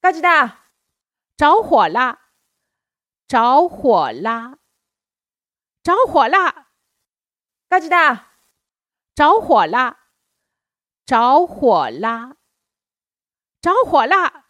高吉大，着火啦，着火啦，着火啦，高吉大，着火啦，着火啦。着火啦。